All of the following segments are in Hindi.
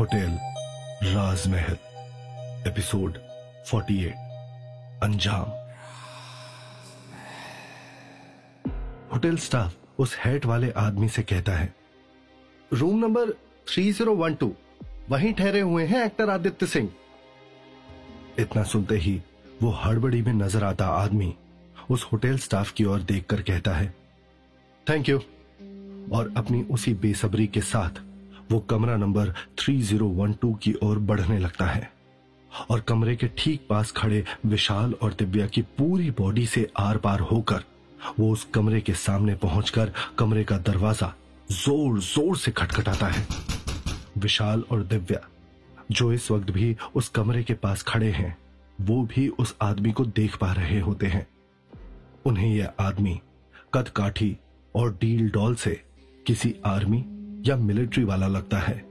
होटल राजमहल, एपिसोड 48 अंजाम। होटल स्टाफ उस हैट वाले आदमी से कहता है, रूम नंबर 3012 वहीं ठहरे हुए हैं एक्टर आदित्य सिंह। इतना सुनते ही वो हड़बड़ी में नज़र आता आदमी उस होटल स्टाफ की ओर देखकर कहता है, थैंक यू। और अपनी उसी बेसब्री के साथ वो कमरा नंबर 3012 की ओर बढ़ने लगता है और कमरे के ठीक पास खड़े विशाल और दिव्या की पूरी बॉडी से आर पार होकर वो उस कमरे के सामने पहुंचकर कमरे का दरवाज़ा ज़ोर ज़ोर से खटखटाता है। विशाल और दिव्या, जो इस वक्त भी उस कमरे के पास खड़े हैं, वो भी उस आदमी को देख पा रहे होते हैं। उन्हें यह आदमी कद काठी और डील डॉल से किसी आर्मी या मिलिट्री वाला लगता है।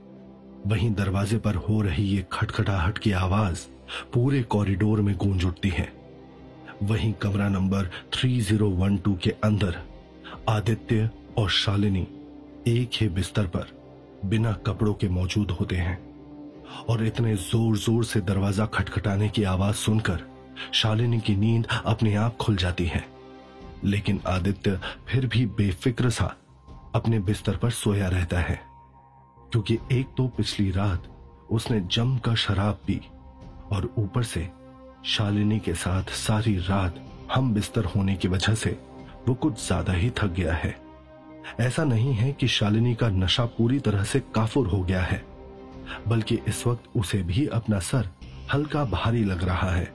वहीं दरवाजे पर हो रही ये खटखटाहट की आवाज़ पूरे कॉरिडोर में गूंज उठती है। वहीं कमरा नंबर 3012 के अंदर आदित्य और शालिनी एक ही बिस्तर पर बिना कपड़ों के मौजूद होते हैं और इतने ज़ोर ज़ोर से दरवाज़ा खटखटाने की आवाज़ सुनकर शालिनी की नींद अपने आप खुल जाती है। लेकिन आदित्य फिर भी बेफिक्र सा अपने बिस्तर पर सोया रहता है, क्योंकि एक तो पिछली रात उसने जमकर शराब पी और ऊपर से शालिनी के साथ सारी रात हम बिस्तर होने की वजह से वो कुछ ज़्यादा ही थक गया है। ऐसा नहीं है कि शालिनी का नशा पूरी तरह से काफुर हो गया है, बल्कि इस वक्त उसे भी अपना सर हल्का भारी लग रहा है,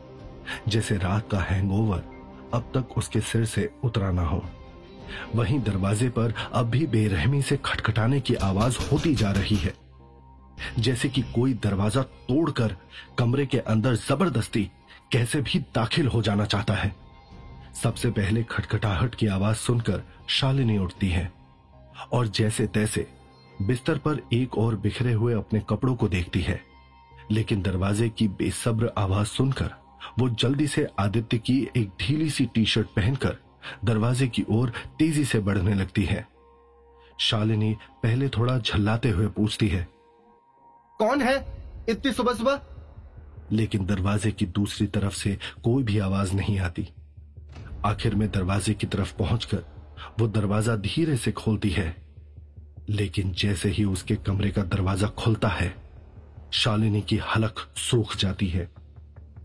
जैसे रात का हैंगओवर अब तक उसके सिर से उतरा ना हो। वहीं दरवाजे पर अब भी बेरहमी से खटखटाने की आवाज़ होती जा रही है। जैसे कि कोई दरवाज़ा तोड़कर कमरे के अंदर ज़बरदस्ती कैसे भी दाखिल हो जाना चाहता है। सबसे पहले खटखटाहट की आवाज़ सुनकर शालिनी उठती है और जैसे तैसे बिस्तर पर एक और बिखरे हुए अपने कपड़ों को देखती है। लेकिन दरवाजे की बेसब्र आवाज़ सुनकर वो जल्दी से आदित्य की एक ढीली सी टी शर्ट पहनकर दरवाजे की ओर तेज़ी से बढ़ने लगती है। शालिनी पहले थोड़ा झल्लाते हुए पूछती है कौन है इतनी सुबह सुबह लेकिन दरवाजे की दूसरी तरफ़ से कोई भी आवाज़ नहीं आती। आखिर में दरवाजे की तरफ़ पहुंचकर वो दरवाज़ा धीरे से खोलती है लेकिन जैसे ही उसके कमरे का दरवाज़ा खुलता है शालिनी की हलक सूख जाती है।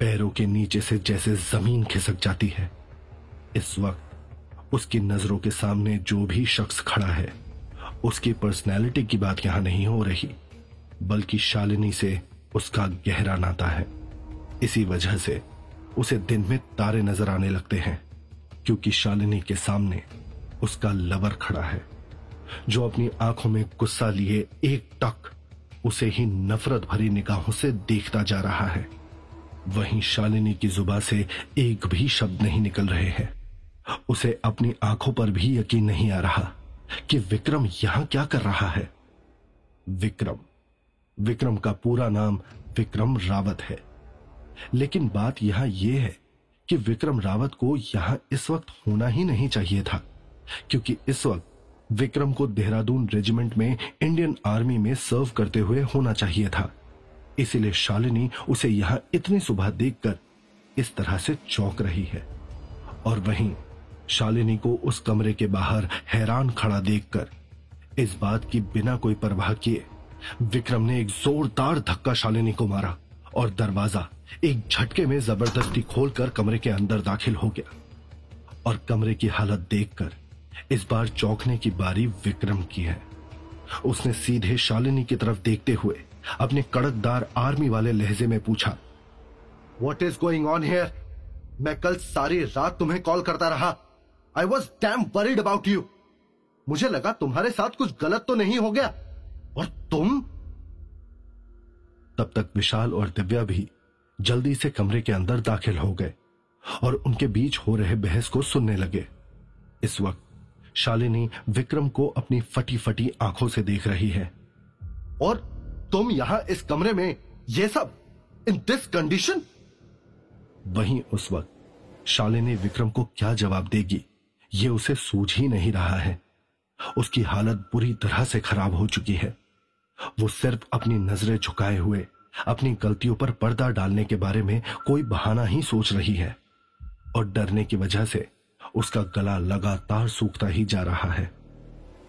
पैरों के नीचे से जैसे ज़मीन खिसक जाती है। इस वक्त उसकी नज़रों के सामने जो भी शख्स खड़ा है, उसकी पर्सनैलिटी की बात यहाँ नहीं हो रही, बल्कि शालिनी से उसका गहरा नाता है। इसी वजह से उसे दिन में तारे नज़र आने लगते हैं, क्योंकि शालिनी के सामने उसका लवर खड़ा है, जो अपनी आँखों में गुस्सा लिए एक टक उसे ही नफरत भरी निगाहों से देखता जा रहा है। वहीं शालिनी की जुबा से एक भी शब्द नहीं निकल रहे हैं। उसे अपनी आँखों पर भी यकीन नहीं आ रहा कि विक्रम यहाँ क्या कर रहा है। विक्रम विक्रम का पूरा नाम विक्रम रावत है। लेकिन बात यहाँ यह है कि विक्रम रावत को यहाँ इस वक्त होना ही नहीं चाहिए था, क्योंकि इस वक्त विक्रम को देहरादून रेजिमेंट में इंडियन आर्मी में सर्व करते हुए होना चाहिए था। इसीलिए शालिनी उसे यहाँ इतनी सुबह देखकर इस तरह से चौंक रही है। और वहीं शालिनी को उस कमरे के बाहर हैरान खड़ा देखकर, इस बात की बिना कोई परवाह किए, विक्रम ने एक जोरदार धक्का शालिनी को मारा और दरवाज़ा एक झटके में ज़बरदस्ती खोलकर कमरे के अंदर दाखिल हो गया और कमरे की हालत देखकर इस बार चौंकने की बारी विक्रम की है। उसने सीधे शालिनी की तरफ़ देखते हुए अपने कड़कदार आर्मी वाले लहजे में पूछा what is going on here मैं कल सारी रात तुम्हें कॉल करता रहा। I was damn worried about you मुझे लगा तुम्हारे साथ कुछ गलत तो नहीं हो गया। और तुम? तब तक विशाल और दिव्या भी जल्दी से कमरे के अंदर दाखिल हो गए और उनके बीच हो रहे बहस को सुनने लगे। इस वक्त शालिनी विक्रम को अपनी फटी फटी आँखों से देख रही है। और तुम यहाँ इस कमरे में ये सब इन दिस कंडीशन वहीं उस वक्त शालिनी विक्रम को क्या जवाब देगी? ये उसे सूझ ही नहीं रहा है। उसकी हालत बुरी तरह से खराब हो चुकी है। वो सिर्फ़ अपनी नज़रें झुकाए हुए, अपनी गलतियों पर पर्दा डालने के बारे में कोई बहाना ही सोच रही है। और डरने की वजह से उसका गला लगातार सूखता ही जा रहा है।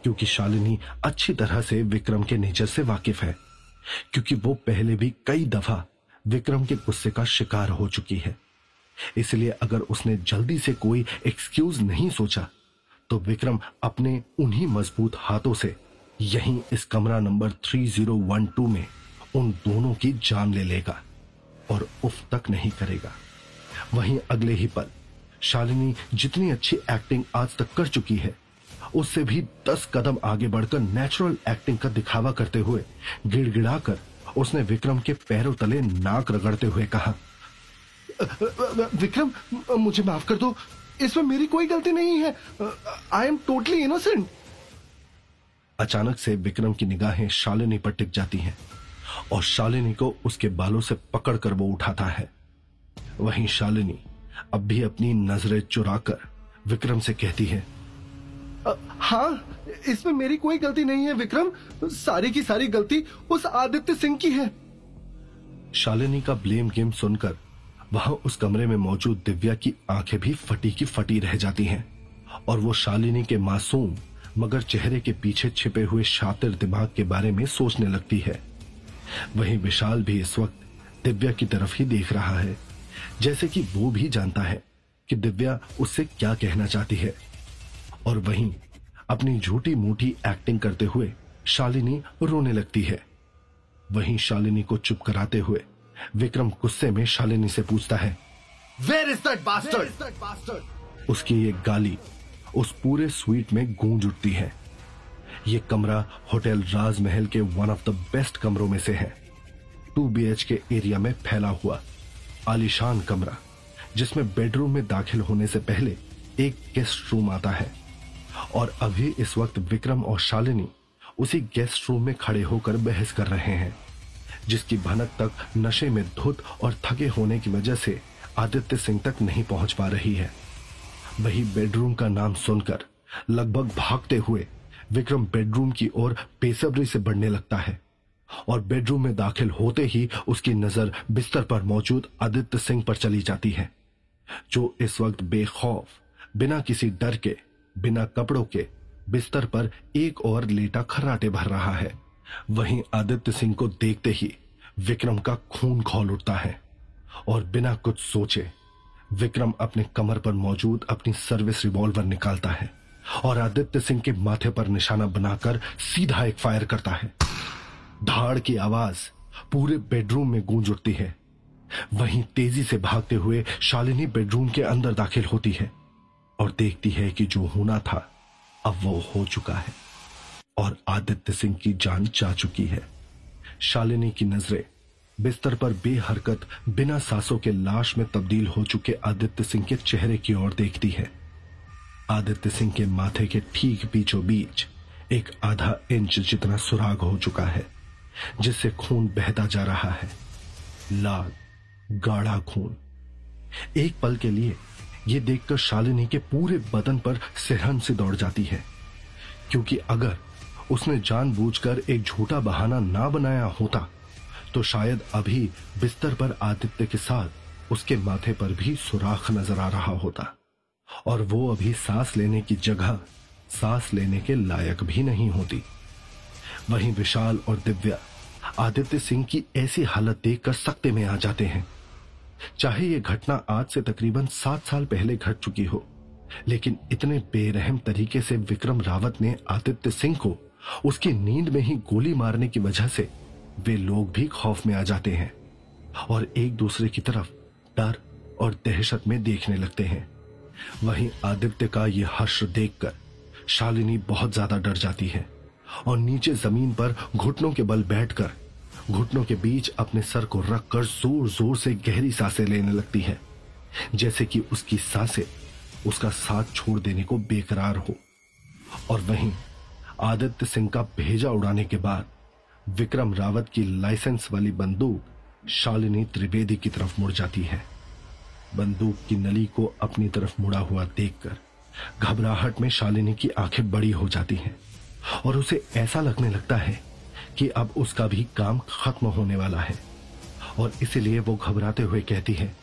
क्योंकि शालिनी अच्छी तरह से विक्रम के नेचर से वाकिफ है। क्योंकि वो पहले भी कई दफ़ा विक्रम के गुस्से का शिकार हो चुकी है। इसलिए अगर उसने जल्दी से कोई एक्सक्यूज नहीं सोचा तो विक्रम अपने उन्हीं मज़बूत हाथों से यहीं इस कमरा नंबर 3012 में उन दोनों की जान ले लेगा और उफ तक नहीं करेगा। वहीं अगले ही पल, शालिनी जितनी अच्छी एक्टिंग आज तक कर चुकी है, उससे भी दस कदम आगे बढ़कर नेचुरल एक्टिंग का दिखावा करते हुए, गिड़गिड़ाकर उसने विक्रम के पैरों तले नाक रगड़ते हुए कहा विक्रम, मुझे माफ़ कर दो। इसमें मेरी कोई गलती नहीं है। आई एम टोटली इनोसेंट अचानक से विक्रम की निगाहें शालिनी पर टिक जाती हैं और शालिनी को उसके बालों से पकड़कर वो उठाता है। वहीं शालिनी अब भी अपनी नज़रें चुराकर विक्रम से कहती है हाँ इसमें मेरी कोई गलती नहीं है विक्रम। सारी की सारी गलती उस आदित्य सिंह की है। शालिनी का ब्लेम गेम सुनकर वहाँ उस कमरे में मौजूद दिव्या की आँखें भी फटी की फटी रह जाती हैं, और वो शालिनी के मासूम, मगर चेहरे के पीछे छिपे हुए शातिर दिमाग के बारे में सोचने लगती है। वहीं विशाल भी इस वक्त दिव्या की तरफ़ ही देख रहा है, जैसे कि वो भी जानता है कि दिव्या उससे क्या कहना चाहती है। और वहीं अपनी झूठी मूठी एक्टिंग करते हुए शालिनी रोने लगती है। वहीं शालिनी को चुप कराते हुए विक्रम गुस्से में शालिनी से पूछता है Where is that bastard? Where is that bastard? उसकी ये गाली उस पूरे स्वीट में गूंज उठती है ये कमरा होटल राजमहल के वन ऑफ़ द बेस्ट कमरों में से है टू बी के एरिया में फैला हुआ आलिशान कमरा जिसमें बेडरूम में दाखिल होने से पहले एक गेस्ट रूम आता है और अभी इस वक्त विक्रम और शालिनी उसी गेस्ट रूम में खड़े होकर बहस कर रहे हैं जिसकी भनक तक नशे में धुत और थके होने की वजह से आदित्य सिंह तक नहीं पहुँच पा रही है। वही बेडरूम का नाम सुनकर लगभग भागते हुए विक्रम बेडरूम की ओर बेसब्री से बढ़ने लगता है और बेडरूम में दाखिल होते ही उसकी नज़र बिस्तर पर मौजूद आदित्य सिंह पर चली जाती है, जो इस वक्त बेखौफ, बिना किसी डर के, बिना कपड़ों के बिस्तर पर एक और लेटा खर्राटे भर रहा है। वहीं आदित्य सिंह को देखते ही विक्रम का खून खोल उठता है और बिना कुछ सोचे विक्रम अपने कमर पर मौजूद अपनी सर्विस रिवॉल्वर निकालता है और आदित्य सिंह के माथे पर निशाना बनाकर सीधा एक फायर करता है। धाड़ की आवाज़ पूरे बेडरूम में गूंज उठती है। वहीं तेज़ी से भागते हुए शालिनी बेडरूम के अंदर दाखिल होती है और देखती है कि जो होना था, अब वो हो चुका है। और आदित्य सिंह की जान जा चुकी है। शालिनी की नज़रें बिस्तर पर बेहरकत, बिना सांसों के लाश में तब्दील हो चुके आदित्य सिंह के चेहरे की ओर देखती है। आदित्य सिंह के माथे के ठीक बीचों बीच एक आधा इंच जितना सुराग हो चुका है, जिससे खून बहता जा रहा है। लाल, गाढ़ा खून। एक पल के लिए यह देखकर शालिनी के पूरे बदन पर सिरहन से दौड़ जाती है, क्योंकि अगर उसने जानबूझकर एक झूठा बहाना ना बनाया होता तो शायद अभी बिस्तर पर आदित्य के साथ उसके माथे पर भी सुराख नज़र आ रहा होता, और वो अभी सांस लेने की जगह सांस लेने के लायक भी नहीं होती। वहीं विशाल और दिव्या आदित्य सिंह की ऐसी हालत देखकर सकते में आ जाते हैं। चाहे यह घटना आज से तकरीबन सात साल पहले घट चुकी हो, लेकिन इतने बेरहम तरीके से विक्रम रावत ने आदित्य सिंह को उसकी नींद में ही गोली मारने की वजह से वे लोग भी खौफ में आ जाते हैं और एक दूसरे की तरफ़ डर और दहशत में देखने लगते हैं। वहीं आदित्य का यह हर्ष देखकर शालिनी बहुत ज़्यादा डर जाती है और नीचे ज़मीन पर घुटनों के बल बैठकर घुटनों के बीच अपने सर को रखकर ज़ोर ज़ोर से गहरी साँसें लेने लगती है, जैसे कि उसकी साँसें उसका साथ छोड़ देने को बेकरार हो। और वहीं आदित्य सिंह का भेजा उड़ाने के बाद विक्रम रावत की लाइसेंस वाली बंदूक शालिनी त्रिवेदी की तरफ़ मुड़ जाती है। बंदूक की नली को अपनी तरफ़ मुड़ा हुआ देखकर घबराहट में शालिनी की आँखें बड़ी हो जाती हैं और उसे ऐसा लगने लगता है कि अब उसका भी काम खत्म होने वाला है और इसीलिए वो घबराते हुए कहती है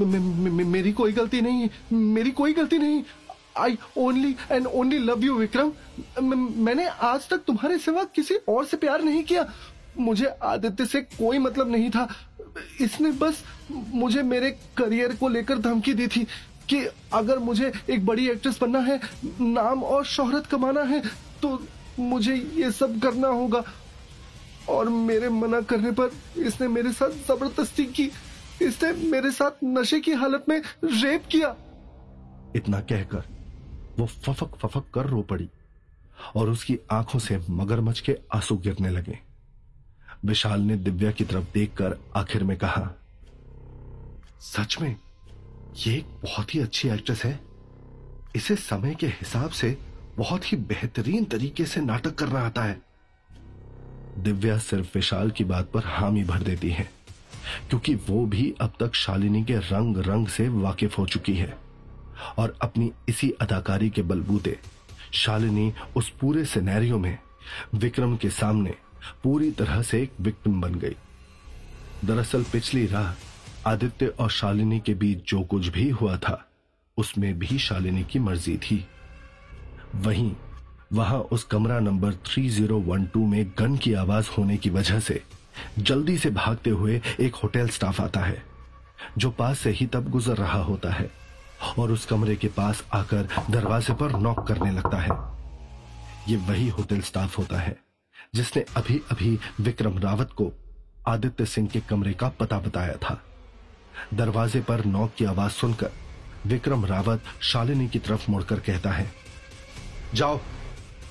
मेरी कोई गलती नहीं, मेरी कोई गलती नहीं I only and only love you Vikram मैंने आज तक तुम्हारे सिवा किसी और से प्यार नहीं किया। मुझे आदित्य से कोई मतलब नहीं था। इसने बस मुझे मेरे करियर को लेकर धमकी दी थी कि अगर मुझे एक बड़ी एक्ट्रेस बनना है, नाम और शोहरत कमाना है तो मुझे ये सब करना होगा। और मेरे मना करने पर इसने मेरे साथ ज़बरदस्ती की। इसने मेरे साथ नशे की हालत में रेप किया। इतना कहकर वो फफक फफक कर रो पड़ी और उसकी आँखों से मगरमच्छ के आँसू गिरने लगे। विशाल ने दिव्या की तरफ़ देखकर आखिर में कहा, सच में, ये एक बहुत ही अच्छी एक्ट्रेस है। इसे समय के हिसाब से बहुत ही बेहतरीन तरीके से नाटक करना आता है। दिव्या सिर्फ़ विशाल की बात पर हामी भर देती है, क्योंकि वो भी अब तक शालिनी के रंग रंग से वाकिफ हो चुकी है। और अपनी इसी अदाकारी के बलबूते, शालिनी उस पूरे सिनेरियो में विक्रम के सामने पूरी तरह से एक विक्टिम बन गई। दरअसल पिछली रात आदित्य और शालिनी के बीच जो कुछ भी हुआ था, उसमें भी शालिनी की मर्ज़ी थी। वहीं वहाँ उस कमरा नंबर 3012 में गन की आवाज़ होने की वजह से जल्दी से भागते हुए एक होटल स्टाफ आता है, जो पास से ही तब गुजर रहा होता है। और उस कमरे के पास आकर दरवाजे पर नॉक करने लगता है। ये वही होटल स्टाफ होता है, जिसने अभी अभी विक्रम रावत को आदित्य सिंह के कमरे का पता बताया था। दरवाजे पर नॉक की आवाज़ सुनकर विक्रम रावत शालिनी की तरफ़ मुड़कर कहता है, जाओ,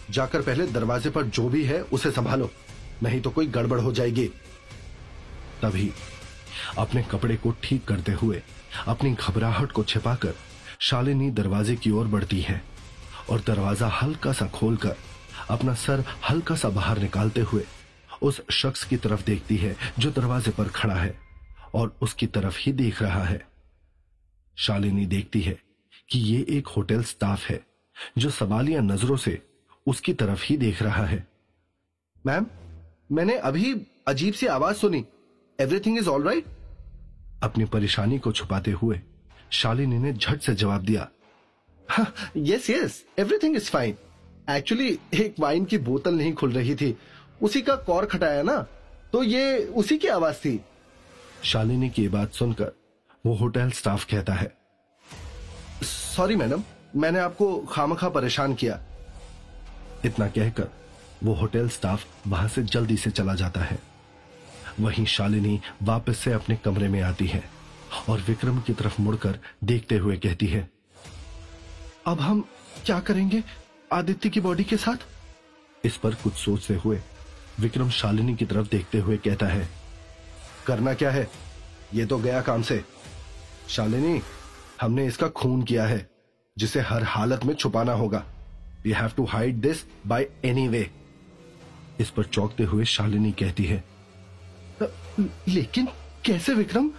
जाकर पहले दरवाजे पर जो भी है उसे संभालो, नहीं तो कोई गड़बड़ हो जाएगी। तभी अपने कपड़े को ठीक करते हुए अपनी घबराहट को छिपाकर शालिनी दरवाजे की ओर बढ़ती है और दरवाज़ा हल्का सा खोलकर अपना सर हल्का सा बाहर निकालते हुए उस शख्स की तरफ़ देखती है, जो दरवाजे पर खड़ा है और उसकी तरफ़ ही देख रहा है। शालिनी देखती है कि ये एक होटल स्टाफ है, जो सवालिया नज़रों से उसकी तरफ़ ही देख रहा है। मैम, मैंने अभी अजीब सी आवाज़ सुनी। एवरीथिंग इज़ ऑल राइट अपनी परेशानी को छुपाते हुए शालिनी ने झट से जवाब दिया yes yes everything is fine actually एक वाइन की बोतल नहीं खुल रही थी। उसी का कौर खटाया ना? तो ये उसी की आवाज़ थी. शालिनी की बात सुनकर वो होटल स्टाफ कहता है सॉरी मैडम मैंने आपको खामखा परेशान किया. इतना कहकर वो होटल स्टाफ वहाँ से जल्दी से चला जाता है। वहीं शालिनी वापस से अपने कमरे में आती है और विक्रम की तरफ़ मुड़कर देखते हुए कहती है, अब हम क्या करेंगे आदित्य की बॉडी के साथ? इस पर कुछ सोचते हुए विक्रम शालिनी की तरफ़ देखते हुए कहता है, करना क्या है? ये तो गया काम से। शालिनी, हमने इसका खून किया है, जिसे हर हालत में छुपाना होगा। We have to hide this by any way इस पर चौंकते हुए शालिनी कहती है लेकिन कैसे विक्रम?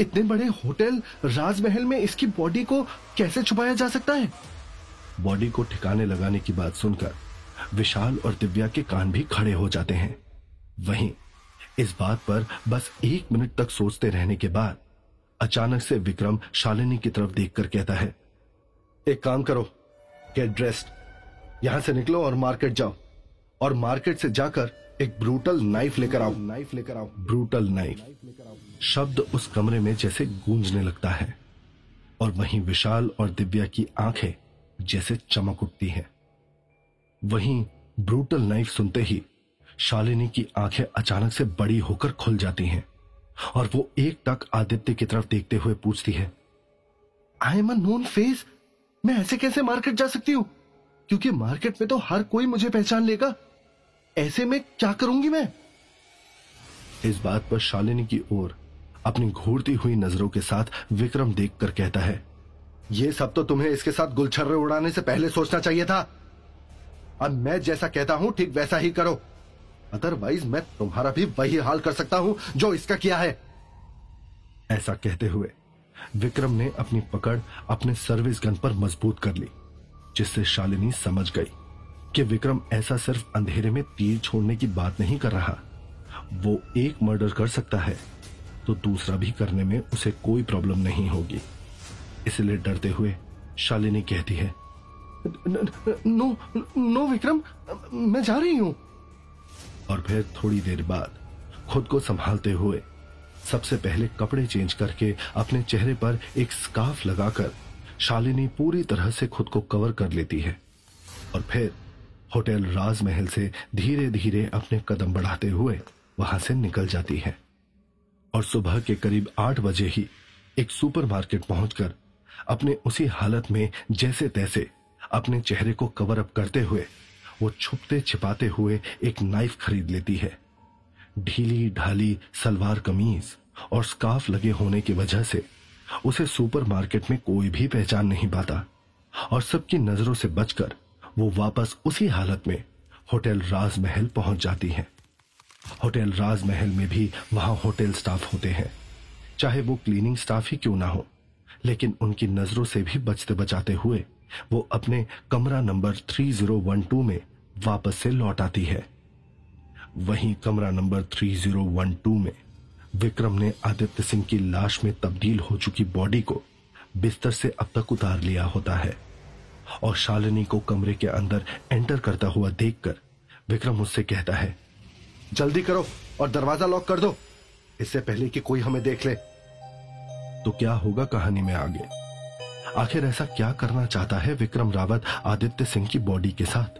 इतने बड़े होटल, राजमहल में इसकी बॉडी को कैसे छुपाया जा सकता है? बॉडी को ठिकाने लगाने की बात सुनकर विशाल और दिव्या के कान भी खड़े हो जाते हैं। वहीं इस बात पर बस एक मिनट तक सोचते रहने के बाद अचानक से विक्रम शालिनी की तरफ़ देखकर कहता है, एक काम करो गेट ड्रेस्ड यहाँ से निकलो और मार्केट जाओ और मार्केट से जाकर एक ब्रूटल नाइफ लेकर आओ। नाइफ लेकर आओ ब्रूटल नाइफ शब्द उस कमरे में जैसे गूंजने लगता है। और वहीं विशाल और दिव्या की आँखें जैसे चमक उठती हैं। वहीं ब्रूटल नाइफ सुनते ही शालिनी की आँखें अचानक से बड़ी होकर खुल जाती हैं। और वो एक टक आदित्य की तरफ़ देखते हुए पूछती है I am a known face मैं ऐसे कैसे मार्केट जा सकती हूँ? क्योंकि मार्केट में तो हर कोई मुझे पहचान लेगा। ऐसे में क्या करूँगी मैं? इस बात पर शालिनी की ओर अपनी घूरती हुई नज़रों के साथ विक्रम देखकर कहता है यह सब तो तुम्हें इसके साथ गुलछर्रे उड़ाने से पहले सोचना चाहिए था। अब मैं जैसा कहता हूँ, ठीक वैसा ही करो। अदरवाइज़ मैं तुम्हारा भी वही हाल कर सकता हूँ, जो इसका किया है। ऐसा कहते हुए विक्रम ने अपनी पकड़ अपने सर्विस गन पर मज़बूत कर ली, जिससे शालिनी समझ गई। कि विक्रम ऐसा सिर्फ़ अंधेरे में तीर छोड़ने की बात नहीं कर रहा। वो एक मर्डर कर सकता है तो दूसरा भी करने में उसे कोई प्रॉब्लम नहीं होगी। इसलिए डरते हुए शालिनी कहती है, नो नो विक्रम, मैं जा रही हूँ। और फिर थोड़ी देर बाद खुद को संभालते हुए सबसे पहले कपड़े चेंज करके अपने चेहरे पर एक स्कार्फ लगाकर शालिनी पूरी तरह से खुद को कवर कर लेती है। और फिर होटल राजमहल से धीरे धीरे अपने कदम बढ़ाते हुए वहाँ से निकल जाती है। और सुबह के करीब आठ बजे ही एक सुपरमार्केट पहुंचकर अपने उसी हालत में जैसे तैसे अपने चेहरे को कवर अप करते हुए, वो छुपते छिपाते हुए एक नाइफ खरीद लेती है। ढीली ढाली सलवार कमीज और स्काफ लगे होने की वजह से उसे सुपरमार्केट में कोई भी पहचान नहीं पाता और सबकी नज़रों से बचकर वो वापस उसी हालत में होटल राजमहल पहुँच जाती है। होटल राजमहल में भी वहाँ होटल स्टाफ होते हैं। चाहे वो क्लीनिंग स्टाफ ही क्यों ना हो, लेकिन उनकी नज़रों से भी बचते बचाते हुए वो अपने कमरा नंबर 3012 में वापस से लौट आती है। वहीं कमरा नंबर 3012 में विक्रम ने आदित्य सिंह की लाश में तब्दील हो चुकी बॉडी को बिस्तर से अब तक उतार लिया होता है। और शालिनी को कमरे के अंदर एंटर करता हुआ देखकर विक्रम उससे कहता है, जल्दी करो और दरवाज़ा लॉक कर दो। इससे पहले कि कोई हमें देख ले। तो क्या होगा कहानी में आगे? आखिर ऐसा क्या करना चाहता है विक्रम रावत आदित्य सिंह की बॉडी के साथ?